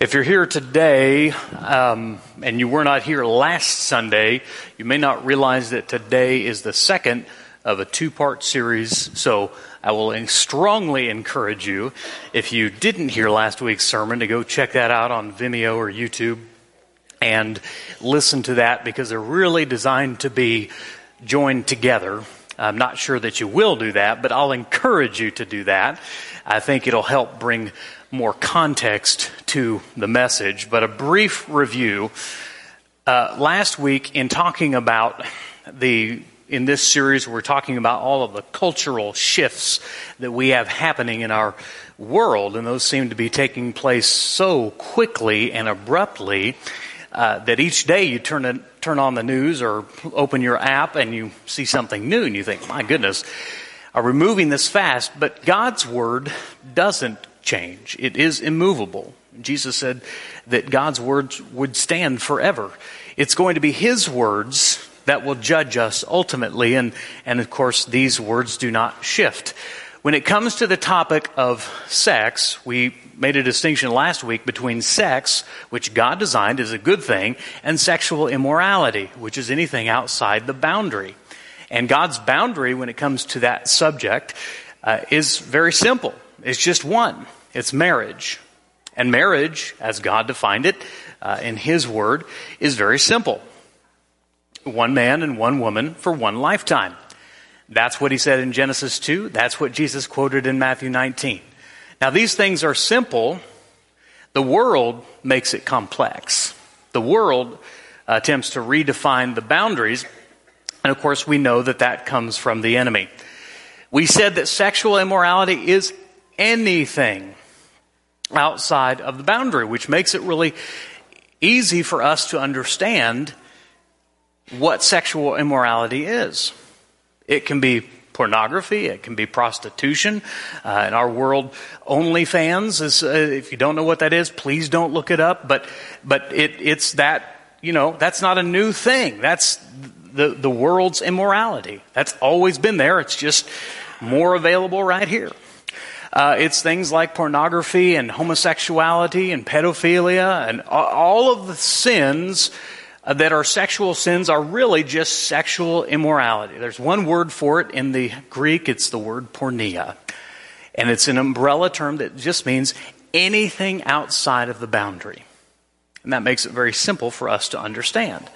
If you're here today um, and you were not here last Sunday, you may not realize that today is the second of a two part series. So I will strongly encourage you, if you didn't hear last week's sermon, to go check that out on Vimeo or YouTube and listen to that because they're really designed to be joined together. I'm not sure that you will do that, but I'll encourage you to do that. I think it'll help bring more context to the message, but a brief review. Uh, last week, in talking about the in this series, we're talking about all of the cultural shifts that we have happening in our world, and those seem to be taking place so quickly and abruptly uh, that each day you turn a, turn on the news or open your app and you see something new, and you think, "My goodness, are we moving this fast?" But God's word doesn't change; it is immovable. Jesus said that God's words would stand forever. It's going to be His words that will judge us ultimately. And, and of course, these words do not shift. When it comes to the topic of sex, we made a distinction last week between sex, which God designed is a good thing, and sexual immorality, which is anything outside the boundary. And God's boundary when it comes to that subject uh, is very simple. It's just one. It's marriage. And marriage, as God defined it uh, in His Word, is very simple one man and one woman for one lifetime. That's what he said in Genesis 2. That's what Jesus quoted in Matthew 19. Now, these things are simple. The world makes it complex. The world attempts to redefine the boundaries. And of course, we know that that comes from the enemy. We said that sexual immorality is anything outside of the boundary, which makes it really easy for us to understand what sexual immorality is. It can be pornography, it can be prostitution. Uh, in our world, OnlyFans is, uh, if you don't know what that is, please don't look it up. But, but it, it's that, you know, that's not a new thing. That's the, the world's immorality. That's always been there. It's just more available right here. Uh, it's things like pornography and homosexuality and pedophilia and all of the sins uh, that are sexual sins are really just sexual immorality. There's one word for it in the Greek, it's the word porneia. And it's an umbrella term that just means anything outside of the boundary. And that makes it very simple for us to understand.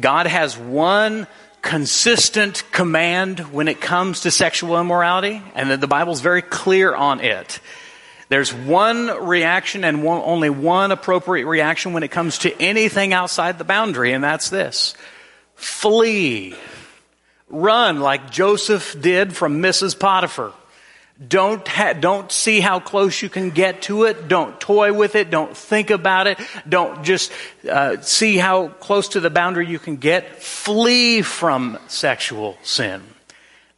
God has one consistent command when it comes to sexual immorality, and the Bible's very clear on it. There's one reaction and one, only one appropriate reaction when it comes to anything outside the boundary, and that's this flee. Run like Joseph did from Mrs. Potiphar. Don't, ha- don't see how close you can get to it. Don't toy with it. Don't think about it. Don't just uh, see how close to the boundary you can get. Flee from sexual sin.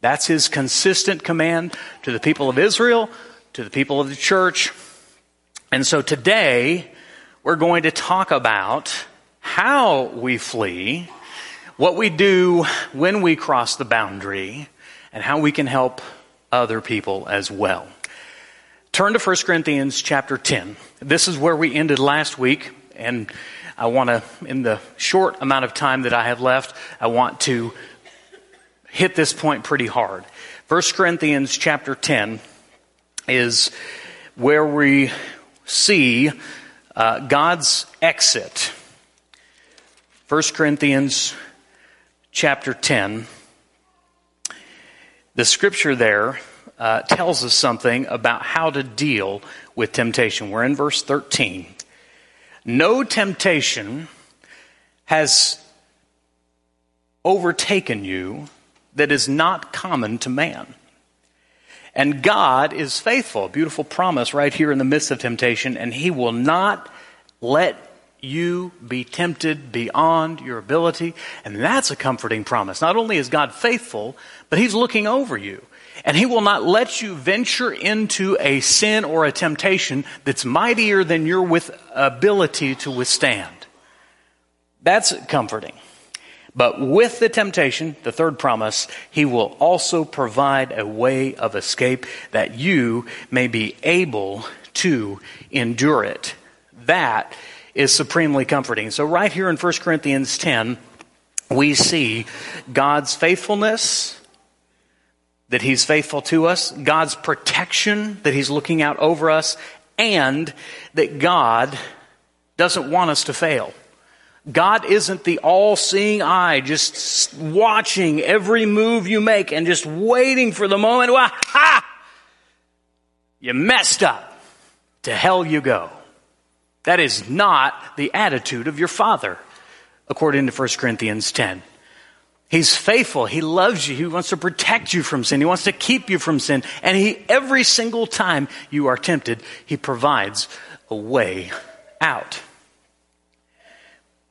That's his consistent command to the people of Israel, to the people of the church. And so today, we're going to talk about how we flee, what we do when we cross the boundary, and how we can help other people as well. Turn to 1 Corinthians chapter 10. This is where we ended last week, and I want to, in the short amount of time that I have left, I want to hit this point pretty hard. 1 Corinthians chapter 10 is where we see uh, God's exit. 1 Corinthians chapter 10. The scripture there uh, tells us something about how to deal with temptation. We're in verse 13. No temptation has overtaken you that is not common to man. And God is faithful. Beautiful promise right here in the midst of temptation, and He will not let you be tempted beyond your ability. And that's a comforting promise. Not only is God faithful, but He's looking over you. And He will not let you venture into a sin or a temptation that's mightier than your with ability to withstand. That's comforting. But with the temptation, the third promise, he will also provide a way of escape that you may be able to endure it. that is supremely comforting. So, right here in 1 Corinthians 10, we see God's faithfulness, that He's faithful to us, God's protection, that He's looking out over us, and that God doesn't want us to fail. God isn't the all seeing eye, just watching every move you make and just waiting for the moment. Well, ha! You messed up. To hell you go. That is not the attitude of your Father, according to 1 Corinthians 10. He's faithful. He loves you. He wants to protect you from sin. He wants to keep you from sin. And he, every single time you are tempted, he provides a way out.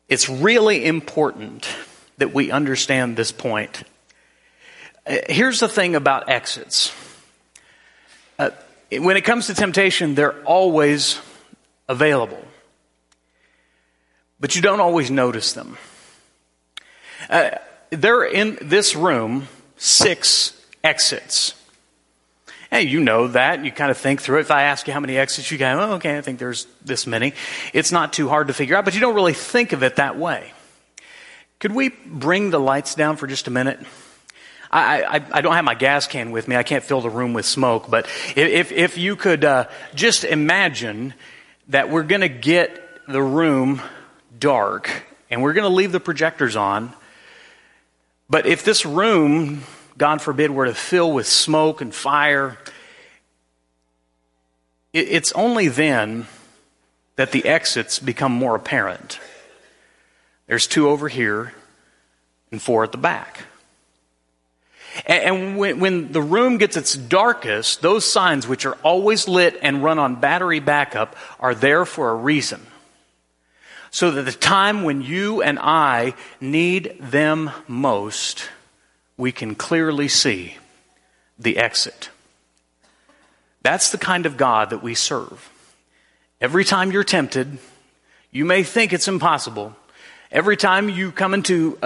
It's really important that we understand this point. Uh, here's the thing about exits. Uh, when it comes to temptation, they're always available. But you don't always notice them. Uh, there are in this room six exits. Hey, you know that. You kind of think through it. If I ask you how many exits, you go, oh, okay, I think there's this many. It's not too hard to figure out, but you don't really think of it that way. Could we bring the lights down for just a minute? I, I, I don't have my gas can with me. I can't fill the room with smoke. But if, if you could uh, just imagine that we're going to get the room dark and we're going to leave the projectors on. But if this room God forbid, were to fill with smoke and fire, it's only then that the exits become more apparent. There's two over here and four at the back. And when, when, the room gets its darkest, those signs, which are always lit and run on battery backup, are there for a reason. So that the time when you and I need them most, we can clearly see the exit. That's the kind of God that we serve. Every time you're tempted, you may think it's impossible. Every time you come into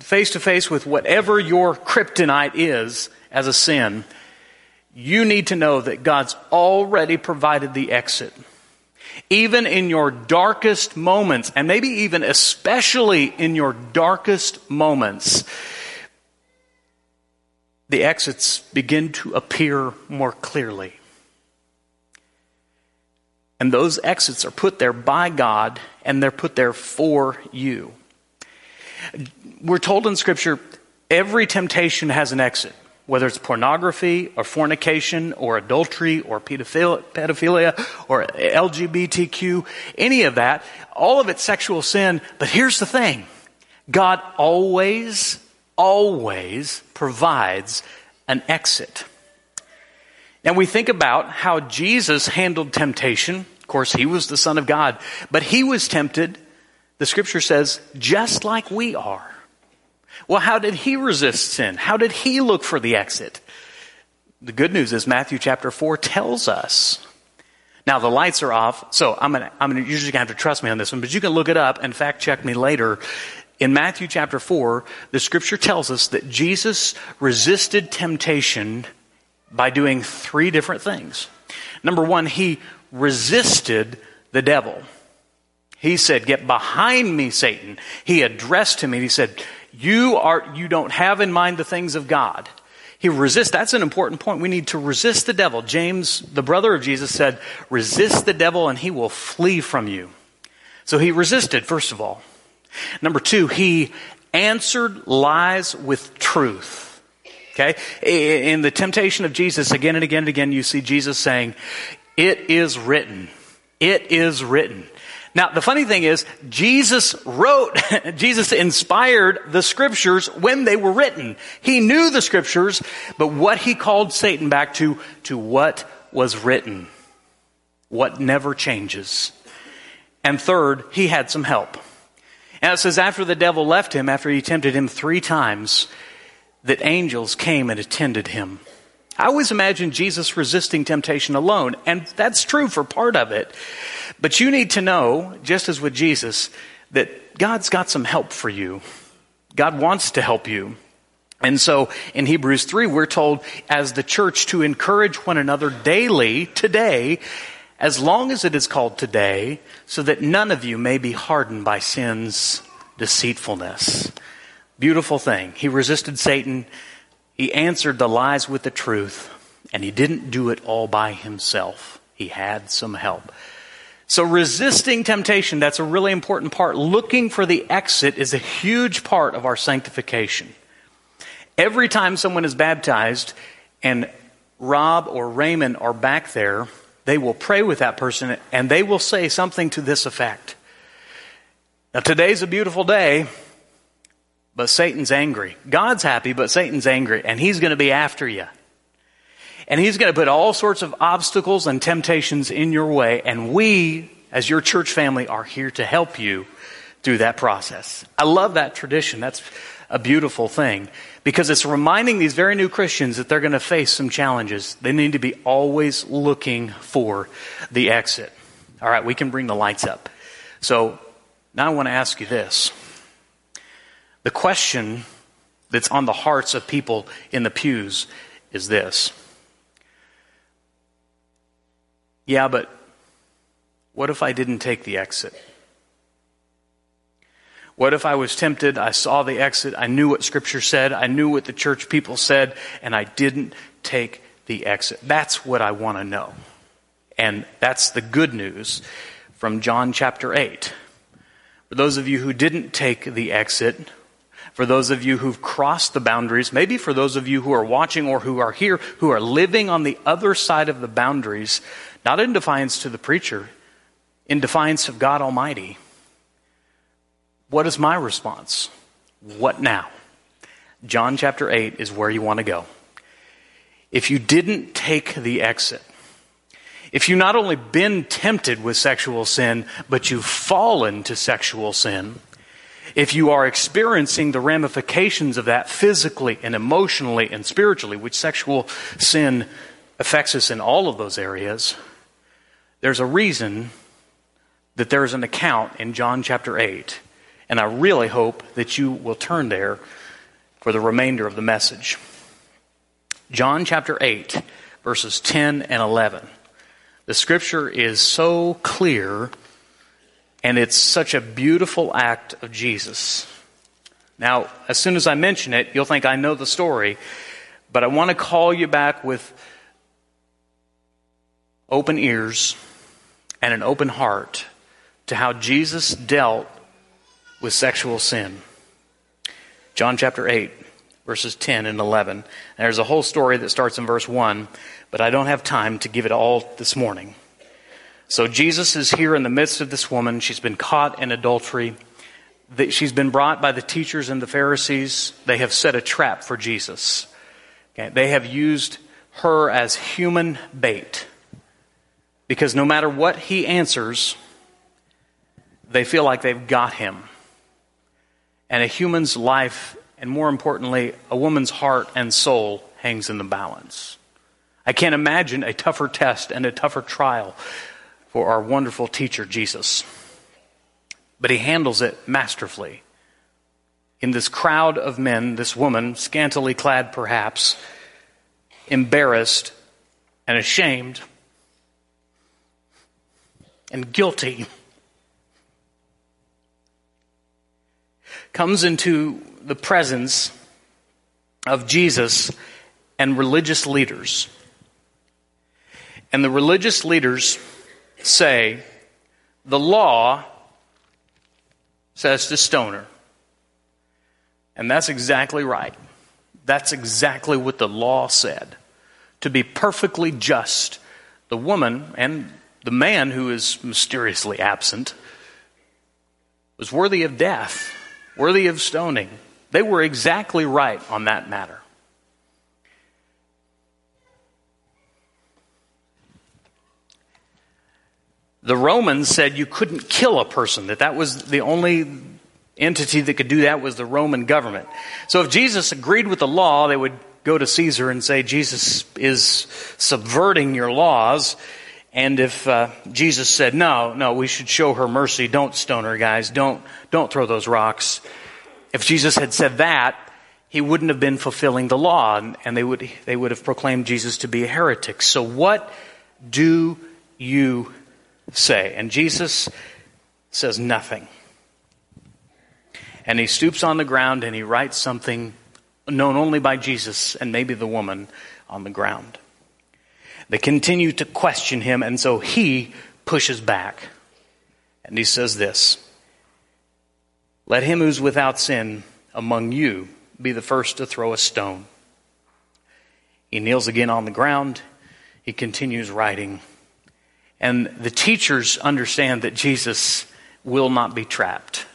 face to face with whatever your kryptonite is as a sin, you need to know that God's already provided the exit. Even in your darkest moments, and maybe even especially in your darkest moments, the exits begin to appear more clearly. And those exits are put there by God and they're put there for you. We're told in Scripture every temptation has an exit, whether it's pornography or fornication or adultery or pedophilia or LGBTQ, any of that, all of it's sexual sin. But here's the thing God always always provides an exit. Now we think about how Jesus handled temptation. Of course, he was the Son of God, but he was tempted, the scripture says, just like we are. Well, how did he resist sin? How did he look for the exit? The good news is Matthew chapter 4 tells us. Now the lights are off, so I'm gonna, I'm gonna, you're just gonna have to trust me on this one, but you can look it up and fact check me later in Matthew chapter 4, the scripture tells us that Jesus resisted temptation by doing three different things. Number one, he resisted the devil. He said, Get behind me, Satan. He addressed him and he said, You are you don't have in mind the things of God. He resists. That's an important point. We need to resist the devil. James, the brother of Jesus, said, Resist the devil and he will flee from you. So he resisted, first of all. Number two, he answered lies with truth. Okay? In the temptation of Jesus, again and again and again, you see Jesus saying, It is written. It is written. Now, the funny thing is, Jesus wrote, Jesus inspired the scriptures when they were written. He knew the scriptures, but what he called Satan back to, to what was written. What never changes. And third, he had some help. And it says, after the devil left him, after he tempted him three times, that angels came and attended him. I always imagine Jesus resisting temptation alone, and that's true for part of it. But you need to know, just as with Jesus, that God's got some help for you. God wants to help you. And so in Hebrews 3, we're told as the church to encourage one another daily today as long as it is called today, so that none of you may be hardened by sin's deceitfulness. Beautiful thing. He resisted Satan. He answered the lies with the truth, and he didn't do it all by himself. He had some help. So resisting temptation, that's a really important part. Looking for the exit is a huge part of our sanctification. Every time someone is baptized and Rob or Raymond are back there, they will pray with that person and they will say something to this effect. Now today's a beautiful day, but Satan's angry. God's happy, but Satan's angry and he's going to be after you. And he's going to put all sorts of obstacles and temptations in your way. And we, as your church family, are here to help you through that process. I love that tradition. That's a beautiful thing because it's reminding these very new Christians that they're going to face some challenges. They need to be always looking for the exit. All right, we can bring the lights up. So now I want to ask you this. The question that's on the hearts of people in the pews is this. Yeah, but what if I didn't take the exit? What if I was tempted? I saw the exit. I knew what Scripture said. I knew what the church people said, and I didn't take the exit. That's what I want to know. And that's the good news from John chapter 8. For those of you who didn't take the exit, for those of you who've crossed the boundaries, maybe for those of you who are watching or who are here, who are living on the other side of the boundaries, not in defiance to the preacher, in defiance of God Almighty. What is my response? What now? John chapter 8 is where you want to go. If you didn't take the exit, if you've not only been tempted with sexual sin, but you've fallen to sexual sin, if you are experiencing the ramifications of that physically and emotionally and spiritually, which sexual sin affects us in all of those areas, there's a reason that there's an account in John chapter 8, and I really hope that you will turn there for the remainder of the message. John chapter 8, verses 10 and 11. The scripture is so clear, and it's such a beautiful act of Jesus. Now, as soon as I mention it, you'll think I know the story, but I want to call you back with open ears and an open heart to how Jesus dealt with sexual sin. John chapter 8, verses 10 and 11. And there's a whole story that starts in verse 1, but I don't have time to give it all this morning. So Jesus is here in the midst of this woman. She's been caught in adultery. She's been brought by the teachers and the Pharisees. They have set a trap for Jesus. Okay? They have used her as human bait. Because no matter what he answers, they feel like they've got him. And a human's life, and more importantly, a woman's heart and soul, hangs in the balance. I can't imagine a tougher test and a tougher trial for our wonderful teacher, Jesus. But he handles it masterfully. In this crowd of men, this woman, scantily clad perhaps, embarrassed and ashamed, and guilty comes into the presence of Jesus and religious leaders. And the religious leaders say, the law says to Stoner. And that's exactly right. That's exactly what the law said. To be perfectly just, the woman and the man who is mysteriously absent was worthy of death, worthy of stoning. They were exactly right on that matter. The Romans said you couldn't kill a person, that that was the only entity that could do that was the Roman government. So if Jesus agreed with the law, they would go to Caesar and say Jesus is subverting your laws. And if uh, Jesus said, no, no, we should show her mercy, don't stone her, guys, don't, don't throw those rocks. If Jesus had said that, he wouldn't have been fulfilling the law, and they would, they would have proclaimed Jesus to be a heretic. So, what do you say? And Jesus says nothing. And he stoops on the ground and he writes something known only by Jesus and maybe the woman on the ground. They continue to question him, and so he pushes back. And he says this Let him who's without sin among you be the first to throw a stone. He kneels again on the ground. He continues writing. And the teachers understand that Jesus will not be trapped.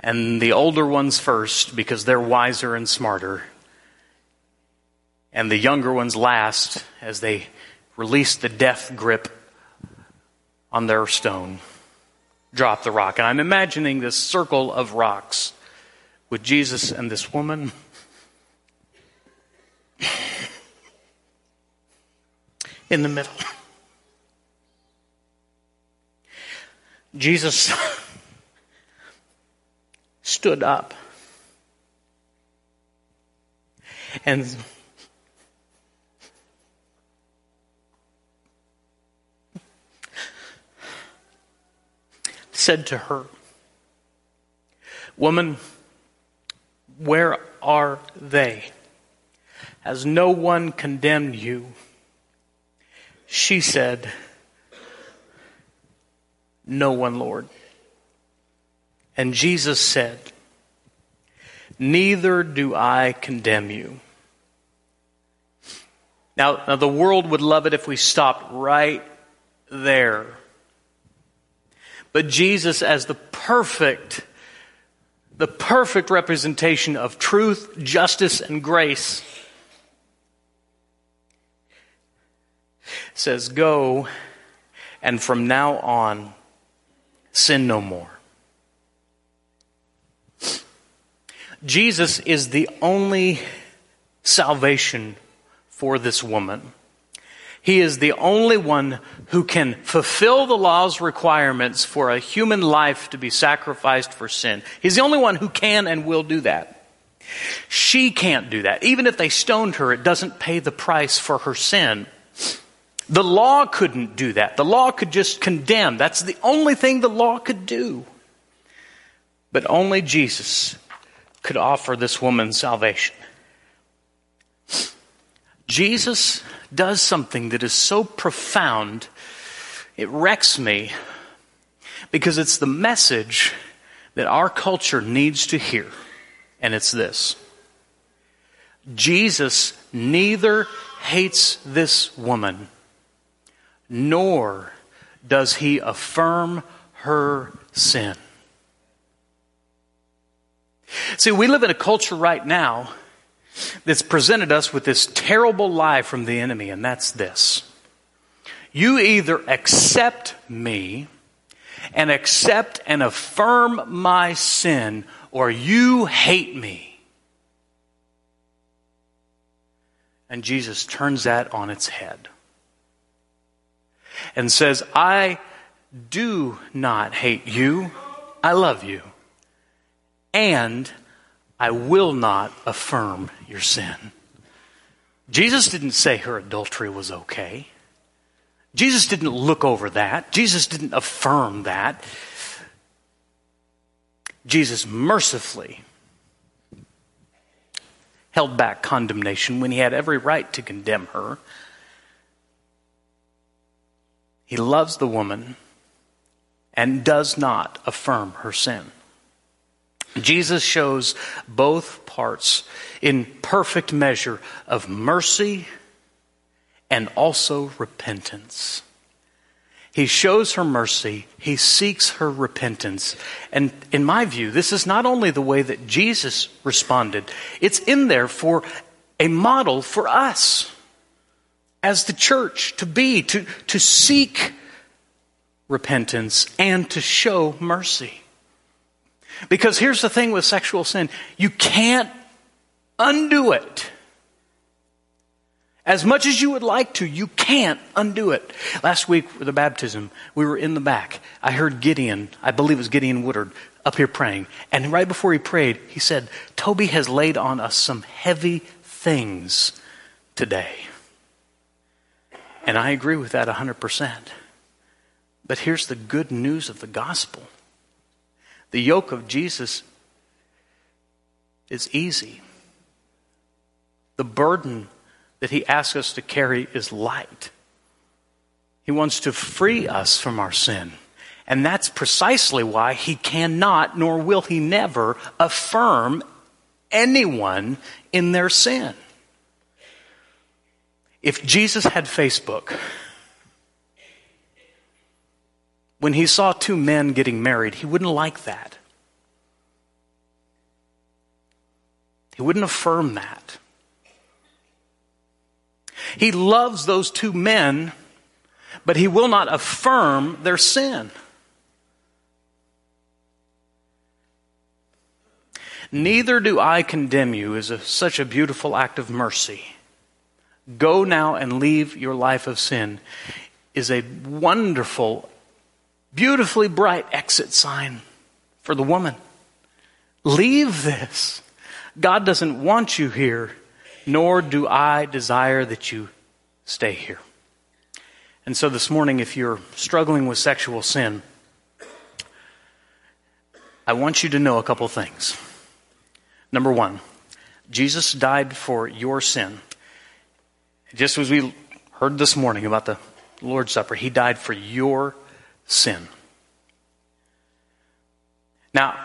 And the older ones first, because they're wiser and smarter. And the younger ones last, as they release the death grip on their stone, drop the rock. And I'm imagining this circle of rocks with Jesus and this woman. In the middle. Jesus stood up and said to her, Woman, where are they? Has no one condemned you? She said, No one, Lord. And Jesus said, Neither do I condemn you. Now, now, the world would love it if we stopped right there. But Jesus, as the perfect, the perfect representation of truth, justice, and grace, says, Go, and from now on, sin no more. Jesus is the only salvation for this woman. He is the only one who can fulfill the law's requirements for a human life to be sacrificed for sin. He's the only one who can and will do that. She can't do that. Even if they stoned her, it doesn't pay the price for her sin. The law couldn't do that. The law could just condemn. That's the only thing the law could do. But only Jesus could offer this woman salvation. Jesus does something that is so profound, it wrecks me because it's the message that our culture needs to hear. And it's this Jesus neither hates this woman, nor does he affirm her sin. See, we live in a culture right now that's presented us with this terrible lie from the enemy, and that's this. You either accept me and accept and affirm my sin, or you hate me. And Jesus turns that on its head and says, I do not hate you, I love you and I will not affirm your sin. Jesus didn't say her adultery was okay. Jesus didn't look over that. Jesus didn't affirm that. Jesus mercifully held back condemnation when he had every right to condemn her. He loves the woman and does not affirm her sin. Jesus shows both parts in perfect measure of mercy and also repentance. He shows her mercy. He seeks her repentance. And in my view, this is not only the way that Jesus responded, it's in there for a model for us as the church to be, to, to seek repentance and to show mercy. Because here's the thing with sexual sin you can't undo it. As much as you would like to, you can't undo it. Last week with the baptism, we were in the back. I heard Gideon, I believe it was Gideon Woodard, up here praying. And right before he prayed, he said, Toby has laid on us some heavy things today. And I agree with that 100%. But here's the good news of the gospel the yoke of Jesus is easy, the burden that he asks us to carry is light. He wants to free us from our sin. And that's precisely why he cannot, nor will he never, affirm anyone in their sin. If Jesus had Facebook, when he saw two men getting married, he wouldn't like that. He wouldn't affirm that. He loves those two men, but he will not affirm their sin. Neither do I condemn you is a, such a beautiful act of mercy. Go now and leave your life of sin is a wonderful, beautifully bright exit sign for the woman. Leave this. God doesn't want you here, nor do I desire that you stay here. And so this morning, if you're struggling with sexual sin, I want you to know a couple things. Number one, Jesus died for your sin. Just as we heard this morning about the Lord's Supper, He died for your sin. Now,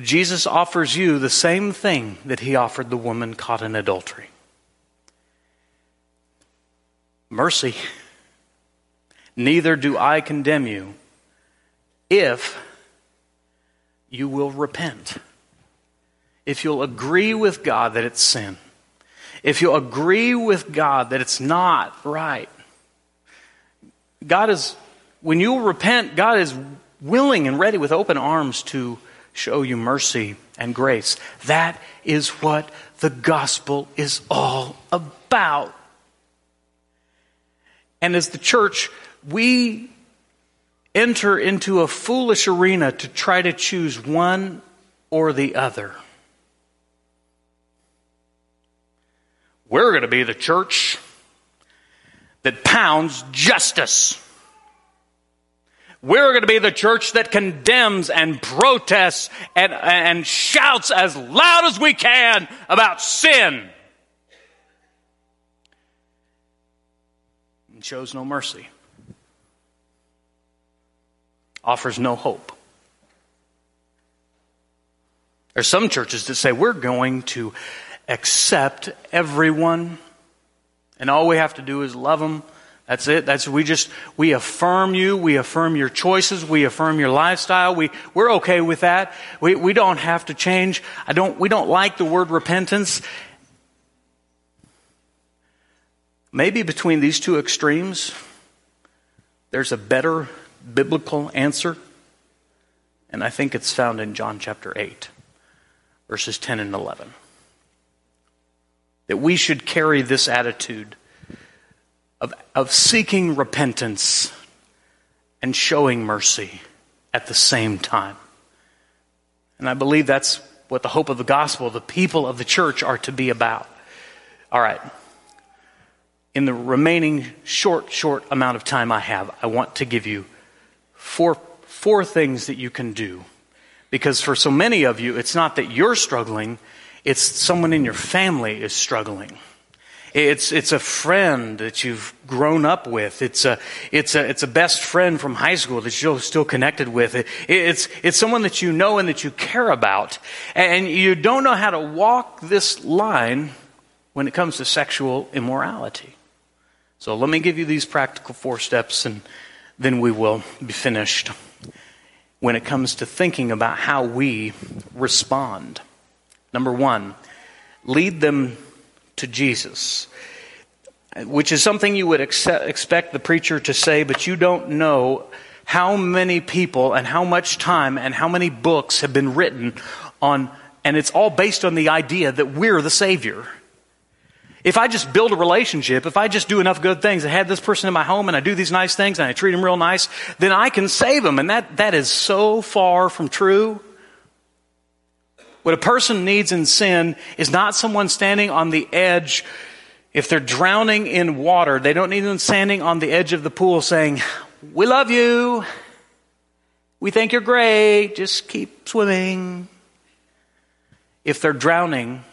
Jesus offers you the same thing that He offered the woman caught in adultery mercy. Neither do I condemn you if you will repent if you'll agree with God that it's sin, if you'll agree with God that it's not right, God is, when you repent, God is willing and ready with open arms to show you mercy and grace. That is what the gospel is all about. And as the church, we enter into a foolish arena to try to choose one or the other. We're going to be the church that pounds justice. We're going to be the church that condemns and protests and, and shouts as loud as we can about sin. And shows no mercy. Offers no hope. There's some churches that say we're going to accept everyone, and all we have to do is love them. That's it. That's we just we affirm you. We affirm your choices. We affirm your lifestyle. We we're okay with that. We we don't have to change. I don't. We don't like the word repentance. Maybe between these two extremes, there's a better biblical answer, and I think it's found in John chapter eight, verses ten and eleven that we should carry this attitude of, of seeking repentance and showing mercy at the same time. And I believe that's what the hope of the gospel, the people of the church are to be about. All right. In the remaining short, short amount of time I have, I want to give you four, four things that you can do. Because for so many of you, it's not that you're struggling, it's someone in your family is struggling. It's, it's a friend that you've grown up with. It's a, it's a, it's a best friend from high school that you're still connected with. It, it's, it's someone that you know and that you care about. And you don't know how to walk this line when it comes to sexual immorality. So let me give you these practical four steps and then we will be finished when it comes to thinking about how we respond. Number one, lead them to Jesus, which is something you would accept, expect the preacher to say, but you don't know how many people and how much time and how many books have been written on, and it's all based on the idea that we're the Savior. If I just build a relationship, if I just do enough good things, I have this person in my home and I do these nice things and I treat them real nice, then I can save them. And that, that is so far from true. What a person needs in sin is not someone standing on the edge If they're drowning in water, they don't need them standing on the edge of the pool saying, We love you. We think you're great. Just keep swimming. If they're drowning,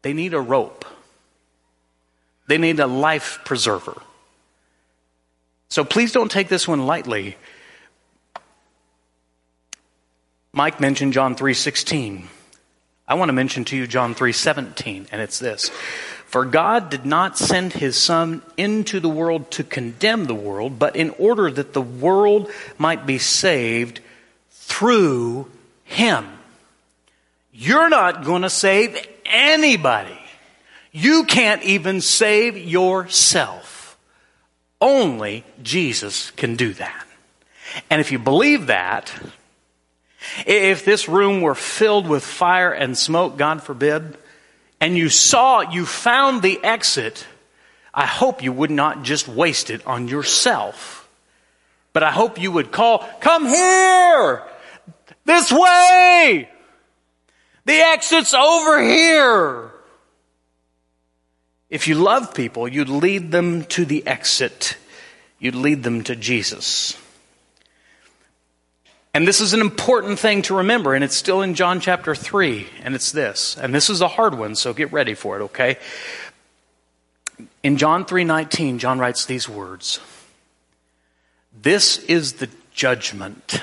they need a rope. They need a life preserver. So please don't take this one lightly. Mike mentioned John 3:16. I want to mention to you John 3:17 and it's this. For God did not send his son into the world to condemn the world, but in order that the world might be saved through him. You're not going to save anybody. You can't even save yourself. Only Jesus can do that. And if you believe that, if this room were filled with fire and smoke, God forbid, and you saw, you found the exit, I hope you would not just waste it on yourself. But I hope you would call, come here! This way! The exit's over here! If you love people, you'd lead them to the exit. You'd lead them to Jesus. And this is an important thing to remember, and it's still in John chapter 3, and it's this. And this is a hard one, so get ready for it, okay? In John 3:19, John writes these words. This is the judgment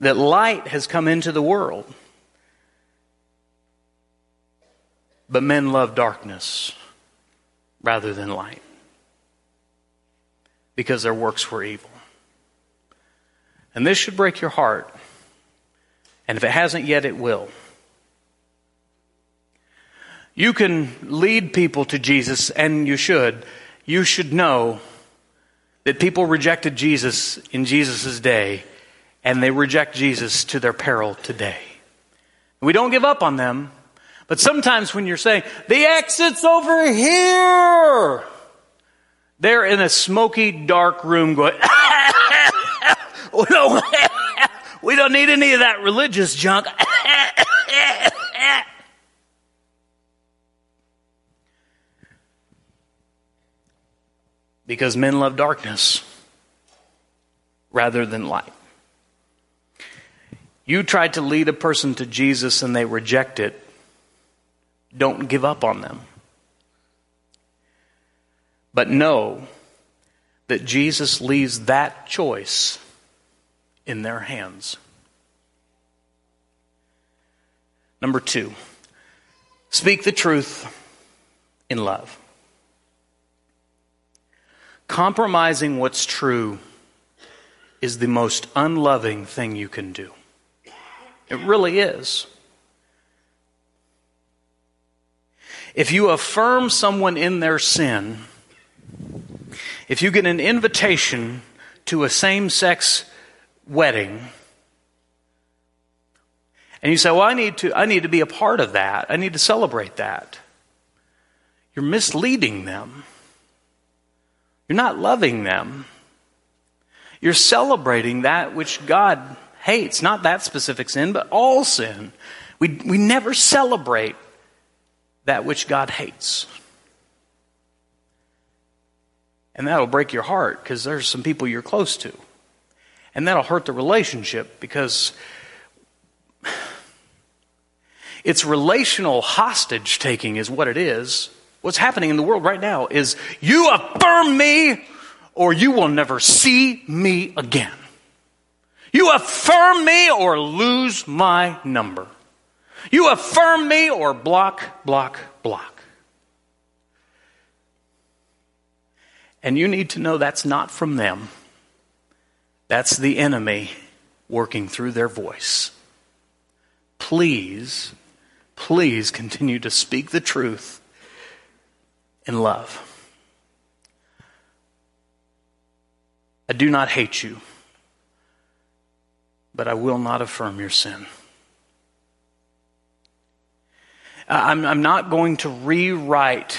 that light has come into the world. But men love darkness rather than light because their works were evil. And this should break your heart. And if it hasn't yet, it will. You can lead people to Jesus, and you should. You should know that people rejected Jesus in Jesus' day, and they reject Jesus to their peril today. We don't give up on them, but sometimes when you're saying, the exit's over here, they're in a smoky, dark room going, we don't, we don't need any of that religious junk. because men love darkness rather than light. You try to lead a person to Jesus and they reject it. Don't give up on them. But know that Jesus leaves that choice in their hands. Number two, speak the truth in love. Compromising what's true is the most unloving thing you can do. It really is. If you affirm someone in their sin, if you get an invitation to a same sex wedding, and you say, Well, I need, to, I need to be a part of that, I need to celebrate that, you're misleading them. You're not loving them. You're celebrating that which God hates, not that specific sin, but all sin. We, we never celebrate that which God hates. And that'll break your heart because there's some people you're close to. And that'll hurt the relationship because it's relational hostage taking, is what it is. What's happening in the world right now is you affirm me or you will never see me again. You affirm me or lose my number. You affirm me or block, block, block. And you need to know that's not from them. That's the enemy working through their voice. Please, please continue to speak the truth in love. I do not hate you, but I will not affirm your sin. I'm, I'm not going to rewrite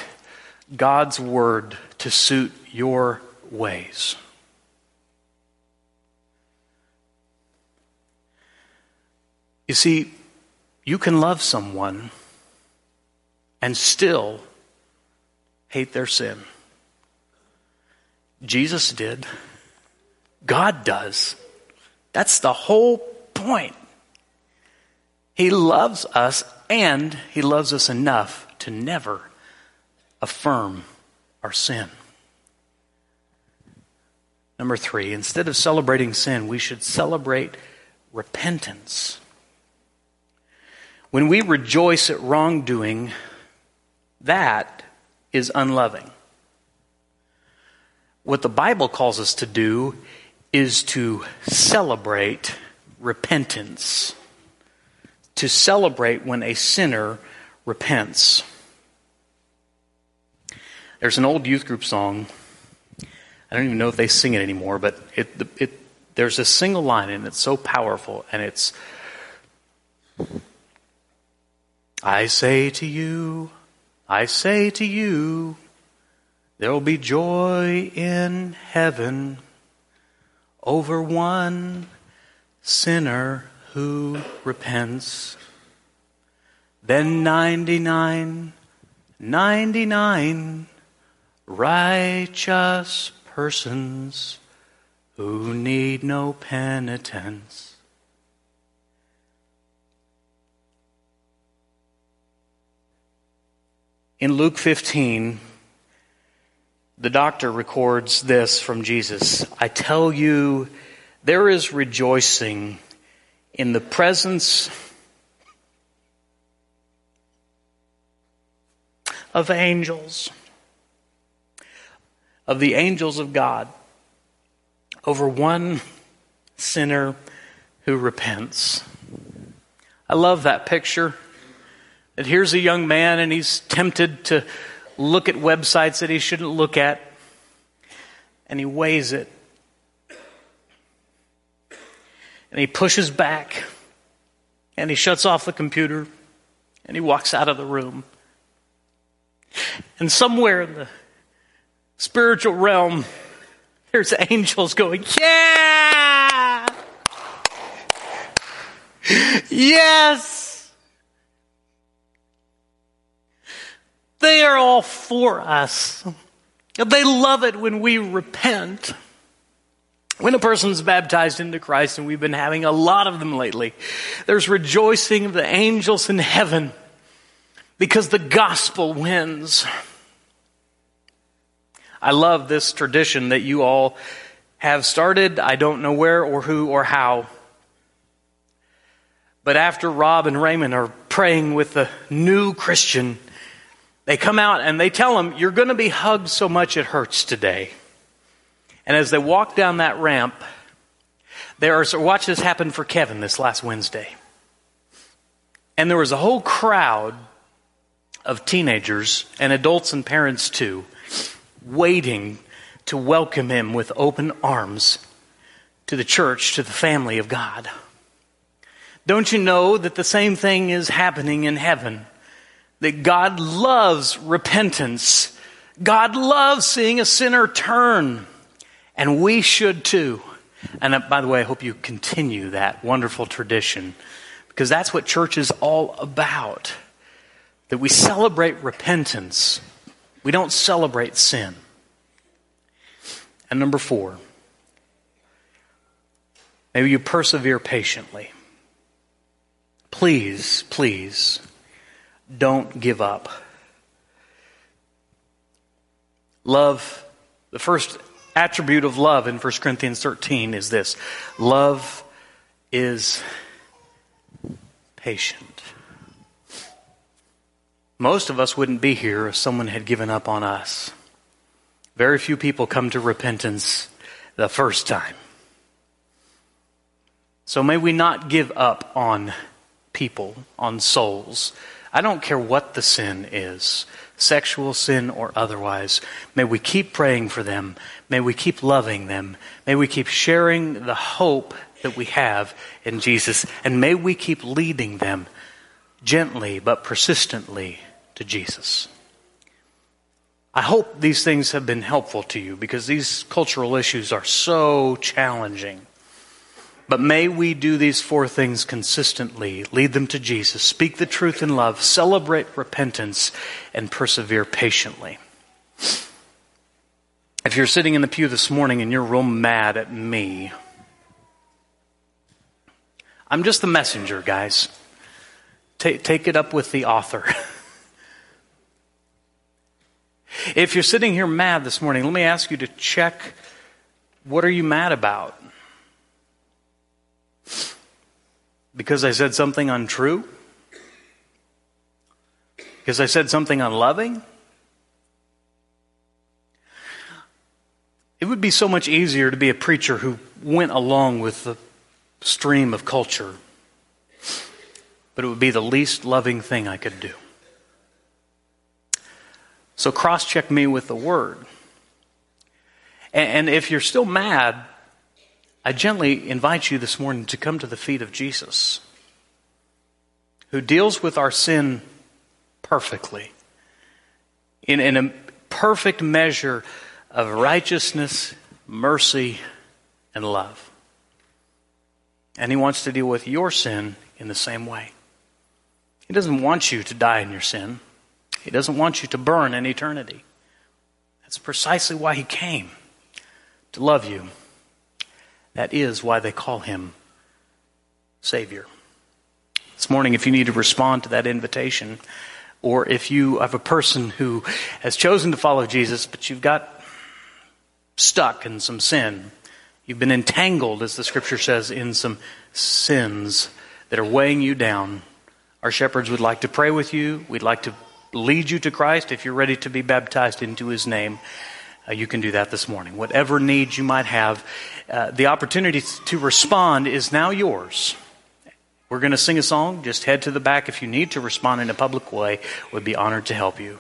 God's word to suit your ways. You see, you can love someone and still hate their sin. Jesus did. God does. That's the whole point. He loves us and he loves us enough to never affirm our sin. Number three, instead of celebrating sin, we should celebrate repentance. When we rejoice at wrongdoing, that is unloving. What the Bible calls us to do is to celebrate repentance, to celebrate when a sinner repents. There's an old youth group song. I don't even know if they sing it anymore, but it, it, there's a single line and it's so powerful, and it's I say to you, I say to you, there will be joy in heaven over one sinner who repents. Then 99, 99 righteous persons who need no penitence. In Luke 15, the doctor records this from Jesus I tell you, there is rejoicing in the presence of angels, of the angels of God, over one sinner who repents. I love that picture. That here's a young man and he's tempted to look at websites that he shouldn't look at, and he weighs it. And he pushes back, and he shuts off the computer, and he walks out of the room. And somewhere in the spiritual realm, there's angels going, Yeah! Yes! They are all for us. They love it when we repent. When a person's baptized into Christ, and we've been having a lot of them lately, there's rejoicing of the angels in heaven because the gospel wins. I love this tradition that you all have started. I don't know where or who or how. But after Rob and Raymond are praying with the new Christian, they come out and they tell him, You're going to be hugged so much it hurts today. And as they walk down that ramp, there are, so watch this happen for Kevin this last Wednesday. And there was a whole crowd of teenagers and adults and parents too, waiting to welcome him with open arms to the church, to the family of God. Don't you know that the same thing is happening in heaven? That God loves repentance. God loves seeing a sinner turn, and we should too. And uh, by the way, I hope you continue that wonderful tradition because that's what church is all about. That we celebrate repentance, we don't celebrate sin. And number four, maybe you persevere patiently. Please, please don't give up. Love, the first attribute of love in 1 Corinthians 13 is this love is patient. Most of us wouldn't be here if someone had given up on us. Very few people come to repentance the first time. So may we not give up on people, on souls. I don't care what the sin is, sexual sin or otherwise. May we keep praying for them. May we keep loving them. May we keep sharing the hope that we have in Jesus. And may we keep leading them gently but persistently to Jesus. I hope these things have been helpful to you because these cultural issues are so challenging. But may we do these four things consistently lead them to Jesus, speak the truth in love, celebrate repentance, and persevere patiently. If you're sitting in the pew this morning and you're real mad at me, I'm just the messenger, guys. Take, take it up with the author. if you're sitting here mad this morning, let me ask you to check what are you mad about? Because I said something untrue? Because I said something unloving? It would be so much easier to be a preacher who went along with the stream of culture, but it would be the least loving thing I could do. So cross check me with the word. And if you're still mad, I gently invite you this morning to come to the feet of Jesus, who deals with our sin perfectly, in, in a perfect measure of righteousness, mercy, and love. And he wants to deal with your sin in the same way. He doesn't want you to die in your sin. He doesn't want you to burn in eternity. That's precisely why he came to love you that is why they call him Savior. This morning, if you need to respond to that invitation, or if you have a person who has chosen to follow Jesus, but you've got stuck in some sin, you've been entangled, as the scripture says, in some sins that are weighing you down, our shepherds would like to pray with you. We'd like to lead you to Christ if you're ready to be baptized into his name uh, you can do that this morning. Whatever needs you might have, uh, the opportunity to respond is now yours. We're going to sing a song. Just head to the back if you need to respond in a public way. We'd be honored to help you.